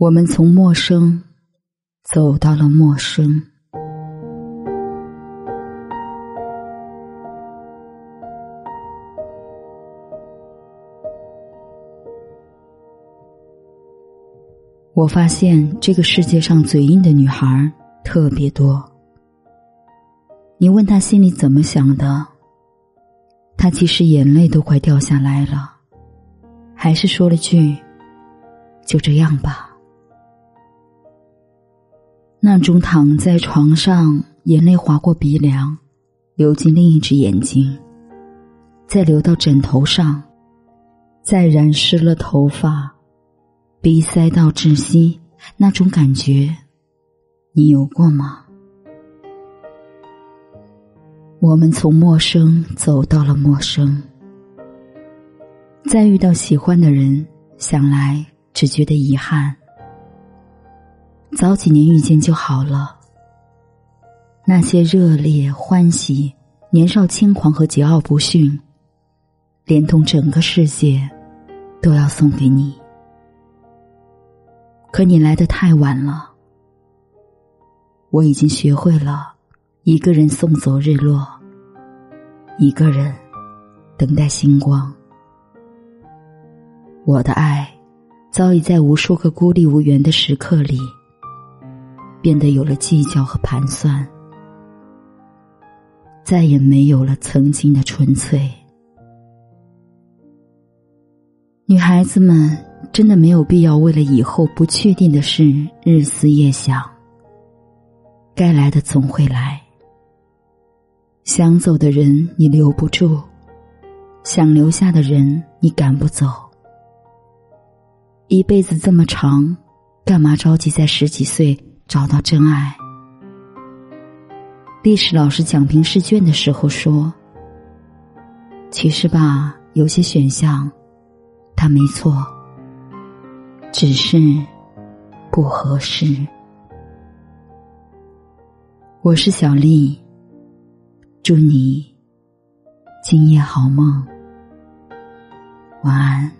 我们从陌生走到了陌生。我发现这个世界上嘴硬的女孩特别多。你问她心里怎么想的，她其实眼泪都快掉下来了，还是说了句：“就这样吧。”那种躺在床上，眼泪划过鼻梁，流进另一只眼睛，再流到枕头上，再染湿了头发。鼻塞到窒息，那种感觉，你有过吗？我们从陌生走到了陌生，再遇到喜欢的人，想来只觉得遗憾。早几年遇见就好了，那些热烈欢喜、年少轻狂和桀骜不驯，连同整个世界，都要送给你。可你来的太晚了，我已经学会了一个人送走日落，一个人等待星光。我的爱早已在无数个孤立无援的时刻里，变得有了计较和盘算，再也没有了曾经的纯粹。女孩子们。真的没有必要为了以后不确定的事日思夜想。该来的总会来，想走的人你留不住，想留下的人你赶不走。一辈子这么长，干嘛着急在十几岁找到真爱？历史老师讲评试卷的时候说：“其实吧，有些选项，他没错。”只是不合适。我是小丽，祝你今夜好梦，晚安。